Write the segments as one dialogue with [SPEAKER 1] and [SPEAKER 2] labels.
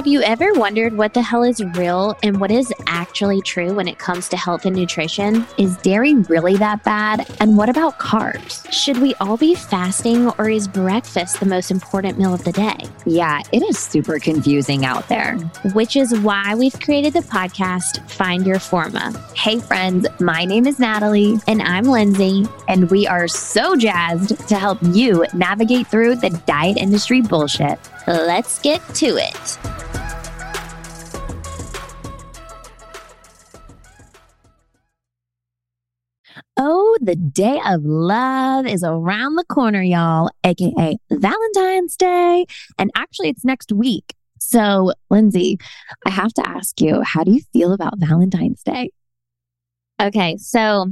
[SPEAKER 1] Have you ever wondered what the hell is real and what is actually true when it comes to health and nutrition?
[SPEAKER 2] Is dairy really that bad? And what about carbs?
[SPEAKER 1] Should we all be fasting or is breakfast the most important meal of the day?
[SPEAKER 2] Yeah, it is super confusing out there.
[SPEAKER 1] Which is why we've created the podcast Find Your Forma.
[SPEAKER 2] Hey, friends, my name is Natalie.
[SPEAKER 1] And I'm Lindsey.
[SPEAKER 2] And we are so jazzed to help you navigate through the diet industry bullshit.
[SPEAKER 1] Let's get to it.
[SPEAKER 2] Oh, the day of love is around the corner, y'all, aka Valentine's Day. And actually, it's next week. So, Lindsey, I have to ask you, how do you feel about Valentine's Day?
[SPEAKER 1] Okay, so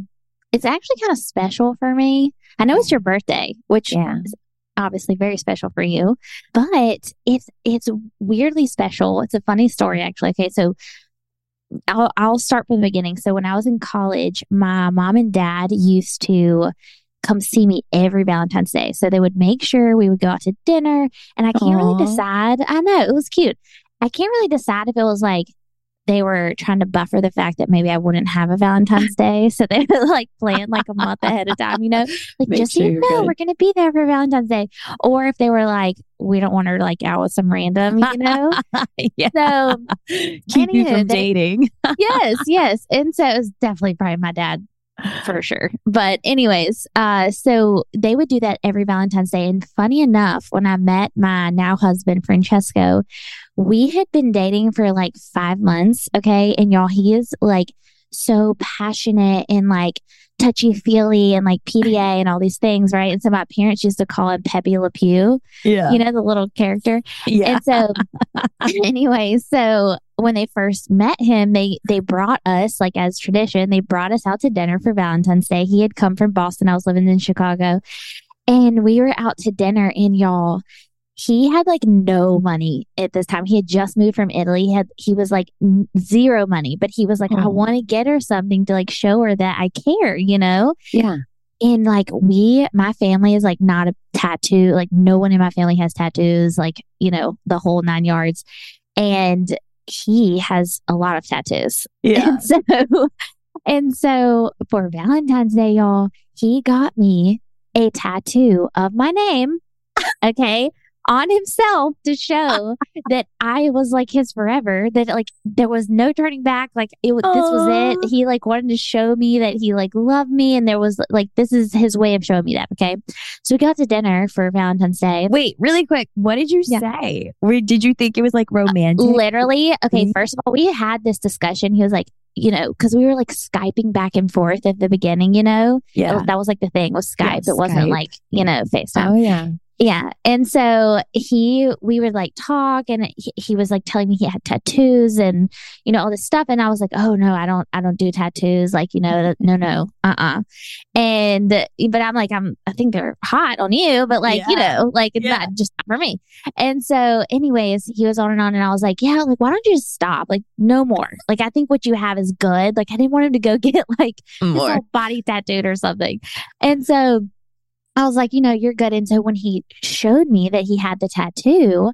[SPEAKER 1] it's actually kind of special for me. I know it's your birthday, which
[SPEAKER 2] Yeah.
[SPEAKER 1] is obviously very special for you, but it's it's weirdly special. It's a funny story actually. Okay, so I'll I'll start from the beginning. So when I was in college, my mom and dad used to come see me every Valentine's Day. So they would make sure we would go out to dinner and I can't really decide. I know, it was cute. I can't really decide if it was like they were trying to buffer the fact that maybe I wouldn't have a Valentine's Day. So they would like plan like a month ahead of time, you know, like
[SPEAKER 2] Make
[SPEAKER 1] just
[SPEAKER 2] sure
[SPEAKER 1] you
[SPEAKER 2] you're
[SPEAKER 1] know,
[SPEAKER 2] good.
[SPEAKER 1] we're going to be there for Valentine's Day. Or if they were like, we don't want her like out with some random, you know?
[SPEAKER 2] yeah.
[SPEAKER 1] so
[SPEAKER 2] Keep you from
[SPEAKER 1] they-
[SPEAKER 2] dating.
[SPEAKER 1] yes, yes. And so it was definitely probably my dad for sure. But anyways, uh so they would do that every Valentine's Day. And funny enough, when I met my now husband Francesco, we had been dating for like five months. Okay. And y'all, he is like so passionate and like touchy feely and like PDA and all these things, right? And so my parents used to call him Pepe Le Pew,
[SPEAKER 2] Yeah.
[SPEAKER 1] you know, the little character.
[SPEAKER 2] yeah.
[SPEAKER 1] And so anyway, so when they first met him, they they brought us like as tradition, they brought us out to dinner for Valentine's Day. He had come from Boston. I was living in Chicago. And we were out to dinner and y'all he had like no money at this time. He had just moved from Italy. He had he was like zero money, but he was like, I
[SPEAKER 2] Oh.
[SPEAKER 1] want to get her something to like show her that I care, you know?
[SPEAKER 2] yeah.
[SPEAKER 1] And like we, my family is like not a tattoo. Like no one in my family has tattoos. Like you know the whole nine yards. And he has a lot of tattoos.
[SPEAKER 2] Yeah.
[SPEAKER 1] And so, and so for Valentine's Day, y'all, he got me a tattoo of my name. Okay. On himself to show that I was like his forever, that like there was no turning back. Like it was, this was it. He like wanted to show me that he like loved me. And there was like, this is his way of showing me that. Okay. So we got to dinner for Valentine's Day.
[SPEAKER 2] Wait, really quick. What did you
[SPEAKER 1] Yeah.
[SPEAKER 2] say? Where, did you think it was like romantic?
[SPEAKER 1] Literally, okay,
[SPEAKER 2] Mhm.
[SPEAKER 1] first of all, we had this discussion. He was like, you know, because we were like Skyping back and forth at the beginning, you know,
[SPEAKER 2] yeah.
[SPEAKER 1] that was like the thing with Skype.
[SPEAKER 2] Yeah,
[SPEAKER 1] it wasn't like, you know, FaceTime.
[SPEAKER 2] Oh, yeah.
[SPEAKER 1] Yeah. And so he, we would like talk and he, he was like telling me he had tattoos and, you know, all this stuff. And I was like, oh no, I don't, I don't do tattoos. Like, you know, no, no, uh uh And, but I'm like, I'm, I think they're hot on you, but like, you know, like it's
[SPEAKER 2] Yeah.
[SPEAKER 1] not just not for me. And so, anyways, he was on and on. And I was like, yeah, like, why don't you just stop? Like, no more. Like, I think what you have is good. Like, I didn't want him to go get like, his
[SPEAKER 2] More.
[SPEAKER 1] whole body tattooed or something. And so I was like, you know, you're good. And so when he showed me that he had the tattoo,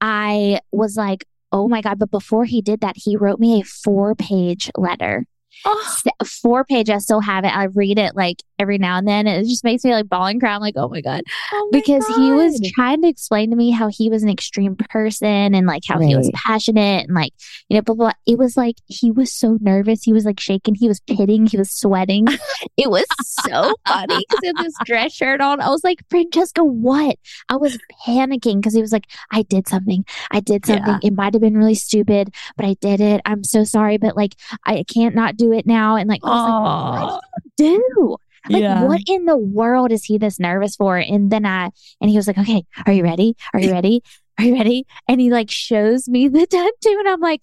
[SPEAKER 1] I was like, oh my God. But before he did that, he wrote me a four page letter.
[SPEAKER 2] Oh,
[SPEAKER 1] Four page. I still have it. I read it like every now and then. And it just makes me like bawl and cry. I'm like, oh my God
[SPEAKER 2] oh my
[SPEAKER 1] because he was trying to explain to me how he was an extreme person and like how he was passionate and like you know blah, blah blah. It was like he was so nervous. He was like shaking. He was pitting. He was sweating. it was so funny because he had this dress shirt on. I was like, Francesco, what? I was panicking because he was like, I did something. I did
[SPEAKER 2] Yeah.
[SPEAKER 1] something. It might have been really stupid, but I did it. I'm so sorry, but like I can't not do it now. And like, I was like, what
[SPEAKER 2] Oh,
[SPEAKER 1] do? Like,
[SPEAKER 2] yeah.
[SPEAKER 1] what in the world is he this nervous for? And then I, and he was like, okay, are you ready? Are you ready? Are you ready? And he like shows me the tattoo, and I'm like,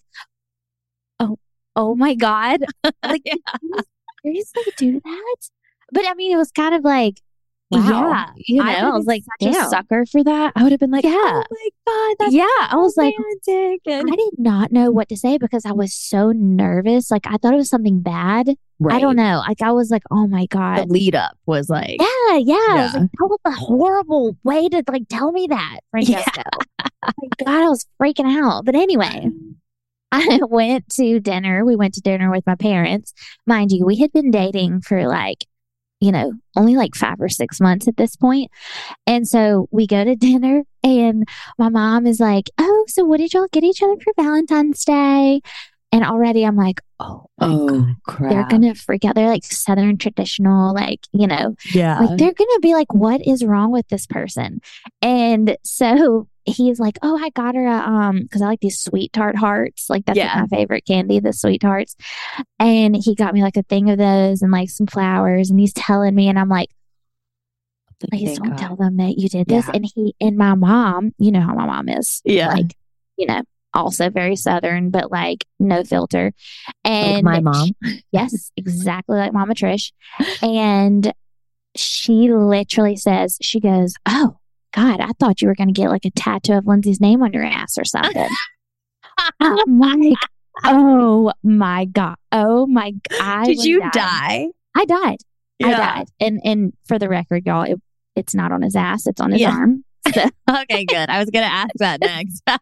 [SPEAKER 1] oh, oh my God. Like,
[SPEAKER 2] Yeah.
[SPEAKER 1] seriously do that? But I mean, it was kind of like,
[SPEAKER 2] Wow.
[SPEAKER 1] yeah, you know, I,
[SPEAKER 2] would've
[SPEAKER 1] was like such
[SPEAKER 2] such
[SPEAKER 1] a sucker for that. I would have been like,
[SPEAKER 2] Yeah.
[SPEAKER 1] oh
[SPEAKER 2] my God. That's
[SPEAKER 1] yeah. I was like,
[SPEAKER 2] and-
[SPEAKER 1] I did not know what to say because I was so nervous. Like I thought it was something bad. I don't know. Like I was like, oh my God.
[SPEAKER 2] The lead up was like,
[SPEAKER 1] Yeah, yeah. I was like, that was a horrible way to like tell me that, Francesco. like, God, I was freaking out. But anyway, I went to dinner. We went to dinner with my parents. Mind you, we had been dating for like, you know, only like five or six months at this point. And so we go to dinner, and my mom is like, Oh, so what did y'all get each other for Valentine's Day? And already I'm like, Oh,
[SPEAKER 2] Oh,
[SPEAKER 1] God.
[SPEAKER 2] crap.
[SPEAKER 1] They're gonna freak out. They're like Southern traditional, like, you know,
[SPEAKER 2] yeah.
[SPEAKER 1] like they're gonna be like, what is wrong with this person? And so he's like, oh, I got her a um, because I like these sweet tart hearts. Like that's like, my favorite candy, the sweet tarts. And he got me like a thing of those and like some flowers. And he's telling me, and I'm like, please don't
[SPEAKER 2] God.
[SPEAKER 1] tell them that you did this.
[SPEAKER 2] Yeah.
[SPEAKER 1] And he and my mom, you know how my mom is,
[SPEAKER 2] Yeah.
[SPEAKER 1] like, you know. Also very southern, but like no filter. And
[SPEAKER 2] my mom.
[SPEAKER 1] Yes, exactly like Mama Trish. And she literally says, she goes, Oh, God, I thought you were going to get like a tattoo of Lindsey's name on your ass or something. I'm like, Oh my God. Oh my g- I
[SPEAKER 2] Did you
[SPEAKER 1] dying.
[SPEAKER 2] die?
[SPEAKER 1] I died. I died. And and for the record, y'all, it, it's not on his ass, it's on his
[SPEAKER 2] Yeah.
[SPEAKER 1] arm.
[SPEAKER 2] Okay, good. I was going to ask that next.
[SPEAKER 1] oh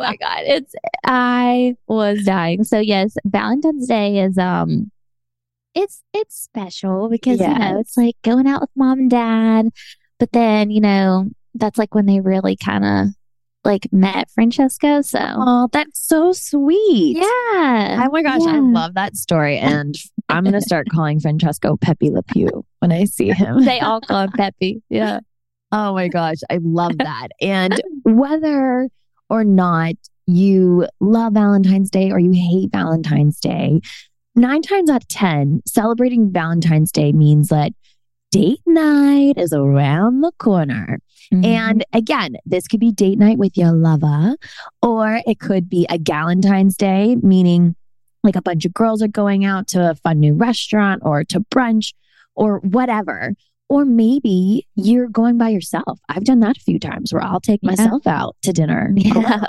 [SPEAKER 1] my god it's i was dying so yes valentine's day is um it's it's special because you know it's like going out with mom and dad but then you know that's like when they really kind of like met francesco so
[SPEAKER 2] oh, that's so sweet.
[SPEAKER 1] yeah
[SPEAKER 2] Oh my gosh, I love that story. And I'm going to start calling Francesco Pepe Le Pew when I see him.
[SPEAKER 1] they all call him peppy yeah
[SPEAKER 2] Oh my gosh, I love that. And whether or not you love Valentine's Day or you hate Valentine's Day, nine times out of 10, celebrating Valentine's Day means that date night is around the corner.
[SPEAKER 1] Mm-hmm.
[SPEAKER 2] And again, this could be date night with your lover, or it could be a Galentine's Day, meaning like a bunch of girls are going out to a fun new restaurant or to brunch or whatever. Or maybe you're going by yourself. I've done that a few times where I'll take
[SPEAKER 1] Yeah.
[SPEAKER 2] myself out to dinner.
[SPEAKER 1] yeah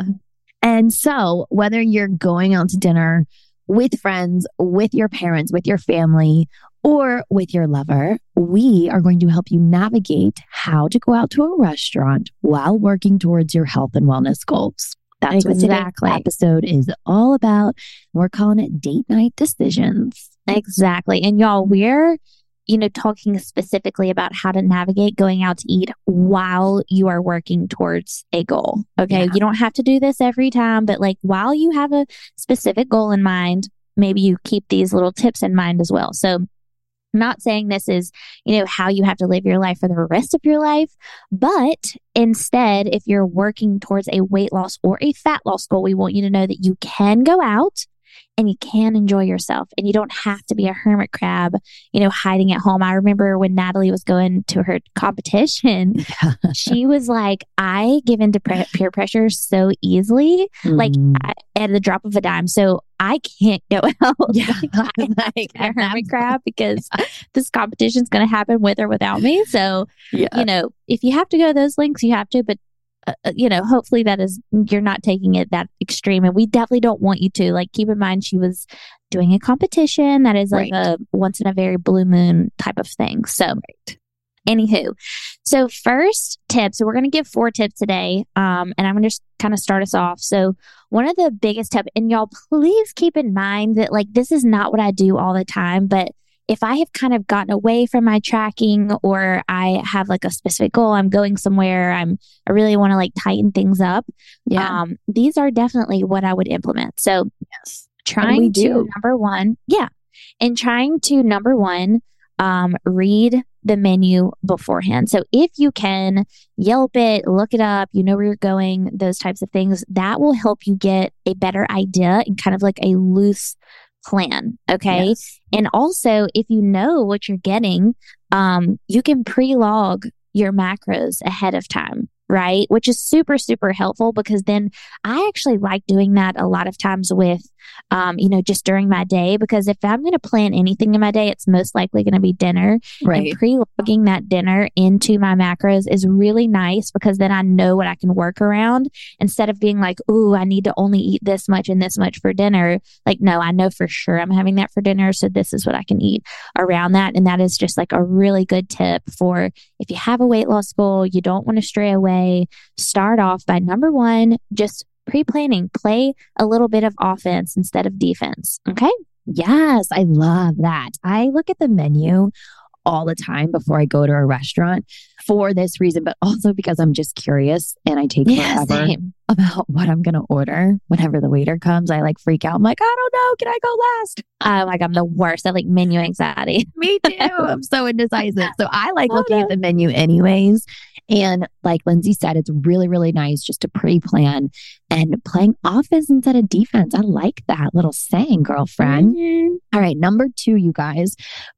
[SPEAKER 2] And so, whether you're going out to dinner with friends, with your parents, with your family, or with your lover, we are going to help you navigate how to go out to a restaurant while working towards your health and wellness goals. That's what
[SPEAKER 1] Exactly.
[SPEAKER 2] today's episode is all about. We're calling it date night decisions.
[SPEAKER 1] Exactly. And y'all, we're, you know, talking specifically about how to navigate going out to eat while you are working towards a goal. Okay.
[SPEAKER 2] Yeah.
[SPEAKER 1] You don't have to do this every time, but like while you have a specific goal in mind, maybe you keep these little tips in mind as well. So, not saying this is, you know, how you have to live your life for the rest of your life, but instead, if you're working towards a weight loss or a fat loss goal, we want you to know that you can go out and you can enjoy yourself and you don't have to be a hermit crab, you know, hiding at home. I remember when Natalie was going to her competition,
[SPEAKER 2] Yeah.
[SPEAKER 1] she was like, I give into pre- peer pressure so easily, like
[SPEAKER 2] Mm.
[SPEAKER 1] I, at the drop of a dime. So I can't go out.
[SPEAKER 2] yeah.
[SPEAKER 1] like a hermit crab because this competition is going to happen with or without me. So,
[SPEAKER 2] yeah.
[SPEAKER 1] you know, if you have to go to those links, you have to, but uh, uh, you know, hopefully that is you're not taking it that extreme, and we definitely don't want you to. Like, keep in mind she was doing a competition that is like
[SPEAKER 2] Right.
[SPEAKER 1] a once in a very blue moon type of thing. So, anywho, so first tip. So we're going to give four tips today, um, and I'm going to just kind of start us off. So one of the biggest tip, and y'all please keep in mind that like this is not what I do all the time, but if I have kind of gotten away from my tracking or I have like a specific goal, I'm going somewhere, I'm I really want to like tighten things up.
[SPEAKER 2] yeah.
[SPEAKER 1] Um, these are definitely what I would implement. So
[SPEAKER 2] yes.
[SPEAKER 1] trying to
[SPEAKER 2] do.
[SPEAKER 1] number one, yeah, and trying to number one, um, read the menu beforehand. So if you can Yelp it, look it up, you know where you're going, those types of things, that will help you get a better idea and kind of like a loose plan. Okay.
[SPEAKER 2] Yes.
[SPEAKER 1] And also, if you know what you're getting, um, you can pre log your macros ahead of time, right? Which is super, super helpful because then I actually like doing that a lot of times with um, you know, just during my day. Because if I'm going to plan anything in my day, it's most likely going to be dinner.
[SPEAKER 2] Right.
[SPEAKER 1] And pre logging that dinner into my macros is really nice because then I know what I can work around instead of being like, ooh, I need to only eat this much and this much for dinner. Like, no, I know for sure I'm having that for dinner. So this is what I can eat around that. And that is just like a really good tip for if you have a weight loss goal, you don't want to stray away, start off by number one, just pre planning, play a little bit of offense instead of defense. Okay.
[SPEAKER 2] Yes, I love that. I look at the menu all the time before I go to a restaurant for this reason, but also because I'm just curious and I take
[SPEAKER 1] Yeah,
[SPEAKER 2] forever
[SPEAKER 1] same.
[SPEAKER 2] About what I'm going to order. Whenever the waiter comes, I like freak out. I'm like, I don't know. Can I go last?
[SPEAKER 1] I'm like, I'm the worst at like menu anxiety.
[SPEAKER 2] Me too. I'm so indecisive. So I like looking at the menu anyways. And like Lindsey said, it's really, really nice just to pre plan and playing offense instead of defense. I like that little saying, girlfriend.
[SPEAKER 1] Mhm.
[SPEAKER 2] All right. Number two, you guys,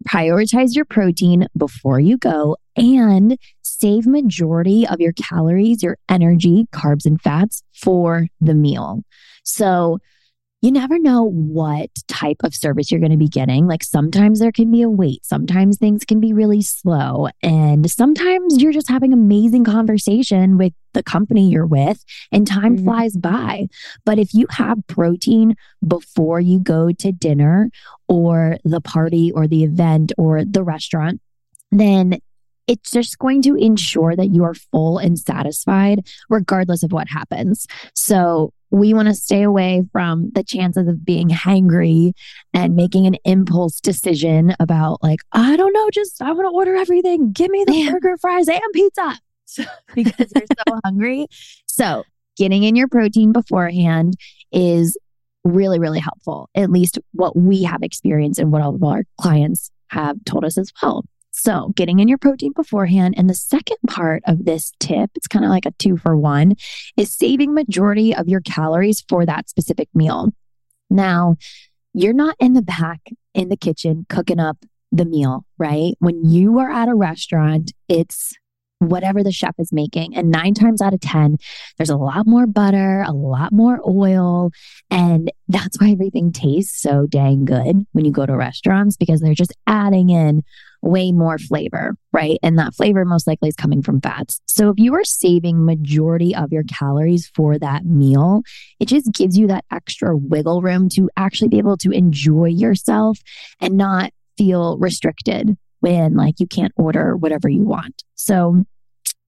[SPEAKER 2] prioritize your protein before you go and save majority of your calories, your energy, carbs, and fats for the meal. So you never know what type of service you're going to be getting. Like sometimes there can be a wait, sometimes things can be really slow, and sometimes you're just having amazing conversation with the company you're with and time
[SPEAKER 1] Mhm.
[SPEAKER 2] flies by. But if you have protein before you go to dinner or the party or the event or the restaurant, then it's just going to ensure that you are full and satisfied regardless of what happens. So we want to stay away from the chances of being hangry and making an impulse decision about like, I don't know, just I want to order everything. Give me the burger, fries, and pizza. So, because you're so hungry. So getting in your protein beforehand is really, really helpful. At least what we have experienced and what all of our clients have told us as well. So, getting in your protein beforehand. And the second part of this tip, it's kind of like a two for one, is saving majority of your calories for that specific meal. Now, you're not in the back in the kitchen cooking up the meal, right? When you are at a restaurant, it's whatever the chef is making. And nine times out of 10, there's a lot more butter, a lot more oil. And that's why everything tastes so dang good when you go to restaurants because they're just adding in way more flavor, right? And that flavor most likely is coming from fats. So if you are saving majority of your calories for that meal, it just gives you that extra wiggle room to actually be able to enjoy yourself and not feel restricted when like you can't order whatever you want. So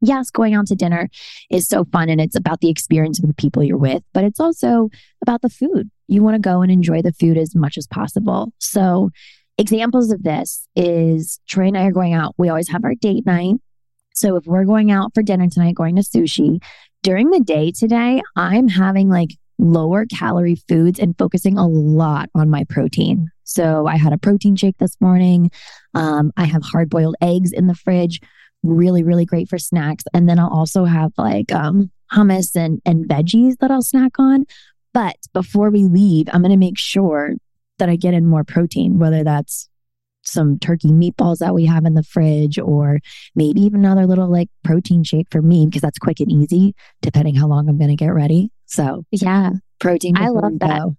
[SPEAKER 2] yes, going out to dinner is so fun and it's about the experience of the people you're with, but it's also about the food. You want to go and enjoy the food as much as possible. So examples of this is Troy and I are going out. We always have our date night. So if we're going out for dinner tonight, going to sushi, during the day today, I'm having like lower calorie foods and focusing a lot on my protein. So I had a protein shake this morning. Um, I have hard boiled eggs in the fridge, really, really great for snacks. And then I'll also have like um, hummus and, and veggies that I'll snack on. But before we leave, I'm going to make sure that I get in more protein, whether that's some turkey meatballs that we have in the fridge, or maybe even another little like protein shake for me because that's quick and easy, depending how long I'm going to get ready. So
[SPEAKER 1] Yeah.
[SPEAKER 2] protein.
[SPEAKER 1] I love that.
[SPEAKER 2] go.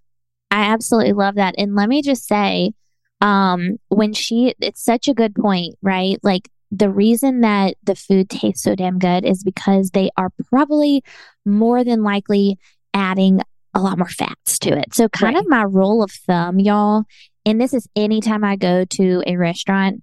[SPEAKER 1] I absolutely love that. And let me just say, um, when she, it's such a good point, right? Like the reason that the food tastes so damn good is because they are probably more than likely adding a lot more fats to it. So, kind
[SPEAKER 2] Right.
[SPEAKER 1] of my rule of thumb, y'all, and this is anytime I go to a restaurant,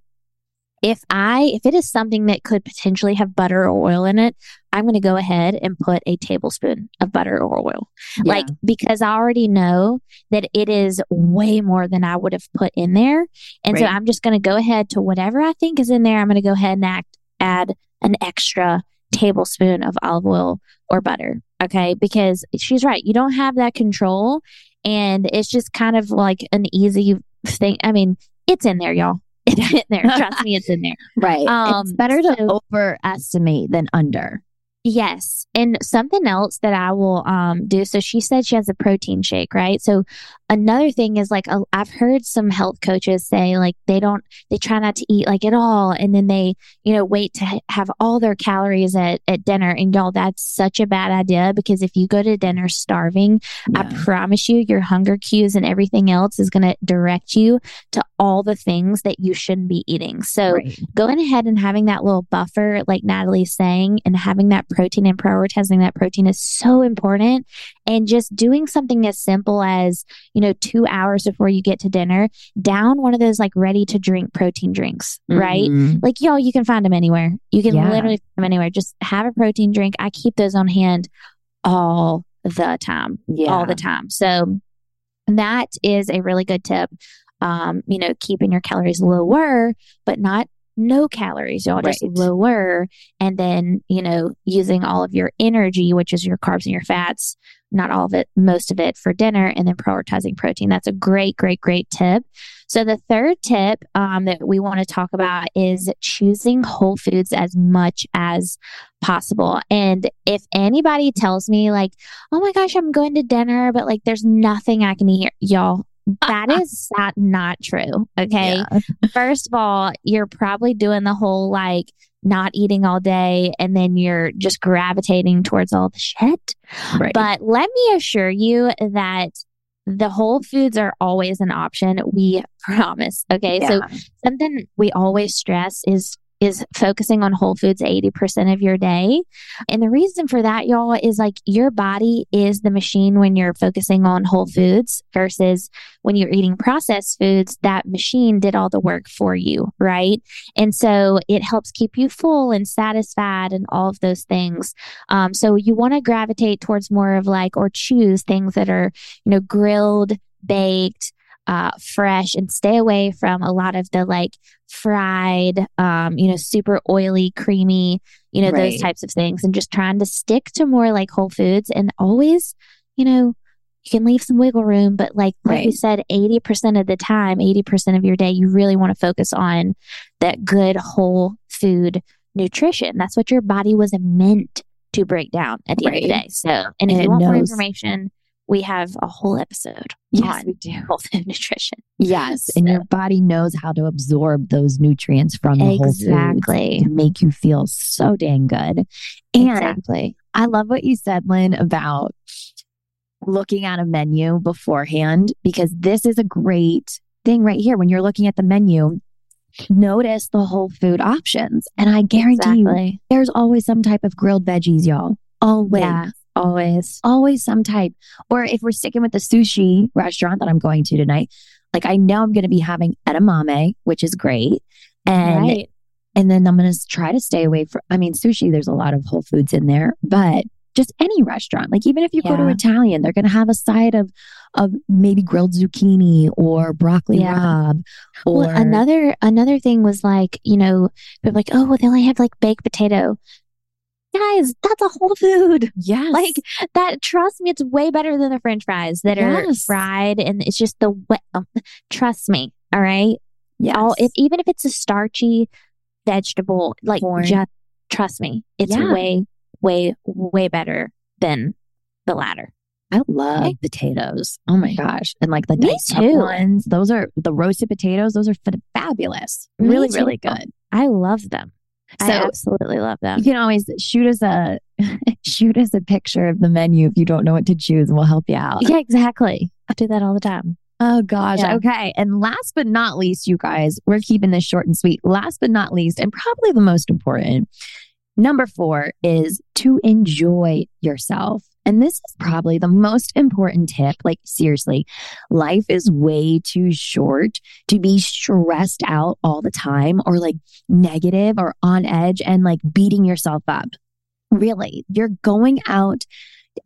[SPEAKER 1] if I, if it is something that could potentially have butter or oil in it, I'm going to go ahead and put a tablespoon of butter or oil. Like, because I already know that it is way more than I would have put in there. And so I'm just going to go ahead to whatever I think is in there. I'm going to go ahead and act, add an extra tablespoon of olive oil or butter. Okay. Because she's right. You don't have that control. And it's just kind of like an easy thing. I mean, it's in there, y'all. It's in there. Trust me, it's in there.
[SPEAKER 2] right.
[SPEAKER 1] Um,
[SPEAKER 2] it's better to
[SPEAKER 1] so-
[SPEAKER 2] overestimate than under.
[SPEAKER 1] Yes. And something else that I will um do. So she said she has a protein shake, right? So another thing is like uh, I've heard some health coaches say like they don't they try not to eat like at all and then they, you know, wait to ha- have all their calories at at dinner and y'all that's such a bad idea because if you go to dinner starving, I promise you your hunger cues and everything else is going to direct you to all the things that you shouldn't be eating. So
[SPEAKER 2] Right.
[SPEAKER 1] going ahead and having that little buffer, like Natalie's saying, and having that protein and prioritizing that protein is so important. And just doing something as simple as, you know, two hours before you get to dinner, down one of those like ready to drink protein drinks, right?
[SPEAKER 2] Mhm.
[SPEAKER 1] Like, y'all, you can find them anywhere. You can
[SPEAKER 2] Yeah.
[SPEAKER 1] literally find them anywhere. Just have a protein drink. I keep those on hand all the time
[SPEAKER 2] Yeah.
[SPEAKER 1] all the time. So that is a really good tip. Um, you know, keeping your calories lower, but not no calories, y'all just lower. And then, you know, using all of your energy, which is your carbs and your fats, not all of it, most of it for dinner, and then prioritizing protein. That's a great, great, great tip. So the third tip um, that we want to talk about is choosing whole foods as much as possible. And if anybody tells me like, oh my gosh, I'm going to dinner, but like there's nothing I can eat, y'all. That is not, not true. Okay.
[SPEAKER 2] Yeah.
[SPEAKER 1] First of all, you're probably doing the whole like not eating all day and then you're just gravitating towards all the shit.
[SPEAKER 2] Right.
[SPEAKER 1] But let me assure you that the whole foods are always an option. We promise. Okay. So something we always stress is is focusing on whole foods 80% of your day. And the reason for that, y'all, is like your body is the machine when you're focusing on whole foods versus when you're eating processed foods, that machine did all the work for you, right? And so it helps keep you full and satisfied and all of those things. Um, so you want to gravitate towards more of like, or choose things that are, you know, grilled, baked, uh, fresh and stay away from a lot of the like fried, um, you know, super oily, creamy, you know,
[SPEAKER 2] Right.
[SPEAKER 1] those types of things and just trying to stick to more like whole foods and always, you know, you can leave some wiggle room, but like, like we
[SPEAKER 2] Right.
[SPEAKER 1] said, 80% of the time, 80% of your day, you really want to focus on that good whole food nutrition. That's what your body was meant to break down at the end of the day. So, and if
[SPEAKER 2] And
[SPEAKER 1] you want more information, we have a whole episode
[SPEAKER 2] Yes, we do.
[SPEAKER 1] whole food nutrition.
[SPEAKER 2] Yes. And your body knows how to absorb those nutrients from the whole foods
[SPEAKER 1] Exactly.
[SPEAKER 2] to make you feel so dang good. And
[SPEAKER 1] exactly.
[SPEAKER 2] I love what you said, Lynn, about looking at a menu beforehand, because this is a great thing right here. When you're looking at the menu, notice the whole food options. And I guarantee you, there's always some type of grilled veggies, y'all. Always.
[SPEAKER 1] Yeah. Always.
[SPEAKER 2] Always some type. Or if we're sticking with the sushi restaurant that I'm going to tonight, like I know I'm going to be having edamame, which is great. And
[SPEAKER 1] right.
[SPEAKER 2] and then I'm going to try to stay away from, I mean, sushi, there's a lot of whole foods in there, but just any restaurant, like even if you go to Italian, they're going to have a side of, of maybe grilled zucchini or broccoli
[SPEAKER 1] Yeah.
[SPEAKER 2] rabe or
[SPEAKER 1] Well, another another thing was like, you know, people like, oh, well, they only have like baked potato. Guys, that's a whole food.
[SPEAKER 2] yes,
[SPEAKER 1] Like that. Trust me, it's way better than the French fries that are fried, and it's just the way. Um, trust me. All right.
[SPEAKER 2] yes.
[SPEAKER 1] All if even if it's a starchy vegetable, like
[SPEAKER 2] Corn.
[SPEAKER 1] just trust me, it's
[SPEAKER 2] Yeah.
[SPEAKER 1] way, way, way better than the latter.
[SPEAKER 2] I love
[SPEAKER 1] Okay.
[SPEAKER 2] potatoes. Oh my gosh. And like the
[SPEAKER 1] Me
[SPEAKER 2] diced
[SPEAKER 1] too.
[SPEAKER 2] ones, those are the roasted potatoes. Those are fabulous.
[SPEAKER 1] Me
[SPEAKER 2] Really,
[SPEAKER 1] too.
[SPEAKER 2] really good.
[SPEAKER 1] I love them. I absolutely love them.
[SPEAKER 2] You can always shoot us a shoot us a picture of the menu if you don't know what to choose and we'll help you out.
[SPEAKER 1] Yeah, exactly. I do that all the time.
[SPEAKER 2] Oh gosh.
[SPEAKER 1] Yeah.
[SPEAKER 2] Okay. And last but not least, you guys, we're keeping this short and sweet. Last but not least, and probably the most important, number four is to enjoy yourself. And this is probably the most important tip. Like, seriously, life is way too short to be stressed out all the time or like negative or on edge and like beating yourself up. Really, you're going out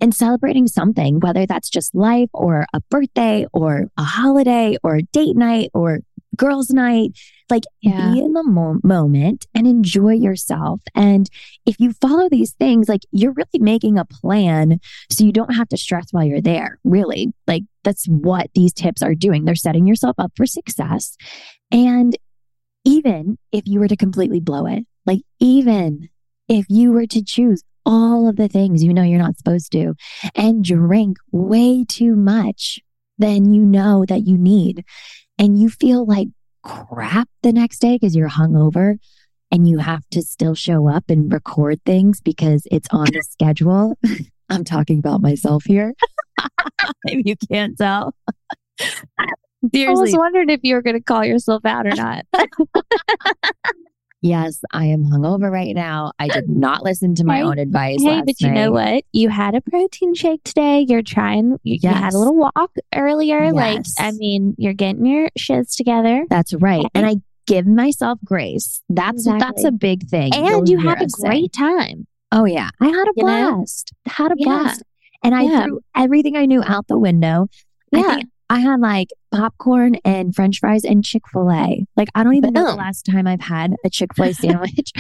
[SPEAKER 2] and celebrating something, whether that's just life or a birthday or a holiday or date night or girls' night. Like,
[SPEAKER 1] Yeah.
[SPEAKER 2] be in the mo- moment and enjoy yourself. And if you follow these things, like, you're really making a plan so you don't have to stress while you're there. Really, like, that's what these tips are doing. They're setting yourself up for success. And even if you were to completely blow it, like, even if you were to choose all of the things you know you're not supposed to and drink way too much than you know that you need. And you feel like crap the next day because you're hungover and you have to still show up and record things because it's on the schedule. I'm talking about myself here. if you can't tell.
[SPEAKER 1] Seriously. I was wondering if you were going to call yourself out or not.
[SPEAKER 2] Yes, I am hungover right now. I did not listen to my hey, own advice. Hey,
[SPEAKER 1] but you
[SPEAKER 2] night.
[SPEAKER 1] know what? You had a protein shake today. You're trying, you, yes. you had a little walk earlier. Yes. Like, I mean, you're getting your shits together.
[SPEAKER 2] That's right. And I give myself grace. That's exactly. that's a big thing.
[SPEAKER 1] And you had a great say. time.
[SPEAKER 2] Oh yeah. I had a you blast. Know? Had a blast. Yeah. And I yeah. threw everything I knew out the window. Yeah. I, I had like popcorn and french fries and Chick-fil-A. Like I don't even know the oh. last time I've had a Chick-fil-A sandwich.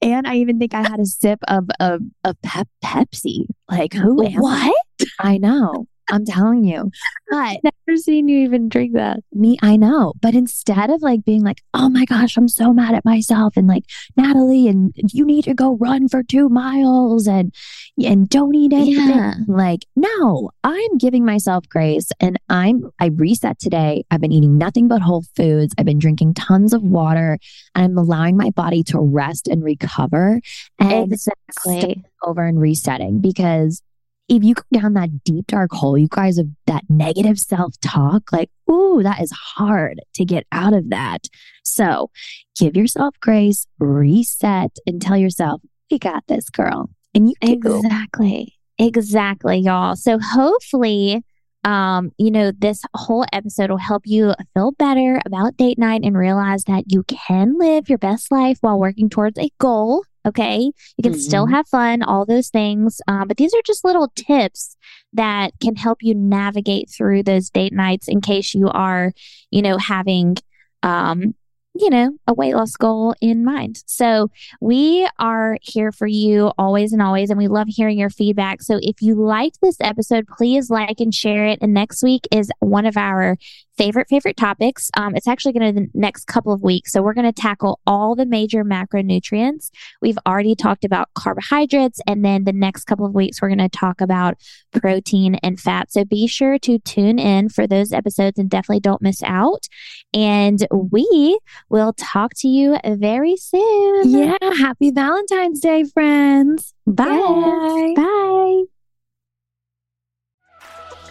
[SPEAKER 2] and I even think I had a sip of of, of pep Pepsi. Like who
[SPEAKER 1] What?
[SPEAKER 2] I know. I'm telling you.
[SPEAKER 1] But never seen you even drink that.
[SPEAKER 2] Me, I know. But instead of like being like, oh my gosh, I'm so mad at myself and like Natalie and you need to go run for two miles and and don't eat anything. Yeah. Like, no, I'm giving myself grace and I'm I reset today. I've been eating nothing but whole foods. I've been drinking tons of water and I'm allowing my body to rest and recover and
[SPEAKER 1] exactly
[SPEAKER 2] over and resetting because if you go down that deep dark hole, you guys of that negative self talk, like, ooh, that is hard to get out of that. So give yourself grace, reset, and tell yourself, you got this, girl. And you
[SPEAKER 1] exactly, exactly, y'all. So hopefully, um, you know, this whole episode will help you feel better about date night and realize that you can live your best life while working towards a goal. Okay. You can mm-hmm. still have fun, all those things. Um, but these are just little tips that can help you navigate through those date nights in case you are, you know, having um, you know, a weight loss goal in mind. So we are here for you always and always, and we love hearing your feedback. So if you liked this episode, please like and share it. And next week is one of our favorite, favorite topics. Um, it's actually going to the next couple of weeks. So we're going to tackle all the major macronutrients. We've already talked about carbohydrates. And then the next couple of weeks, we're going to talk about protein and fat. So be sure to tune in for those episodes and definitely don't miss out. And we will talk to you very soon.
[SPEAKER 2] Yeah. Happy Valentine's Day, friends.
[SPEAKER 1] Bye. Yes.
[SPEAKER 2] Bye.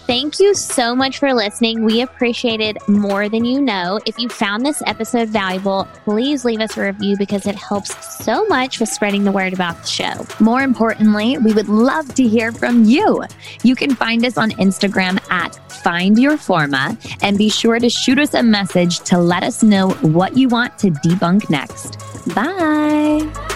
[SPEAKER 1] Thank you so much for listening. We appreciate it more than you know. If you found this episode valuable, please leave us a review because it helps so much with spreading the word about the show.
[SPEAKER 2] More importantly, we would love to hear from you. You can find us on Instagram at Find Your Forma and be sure to shoot us a message to let us know what you want to debunk next. Bye.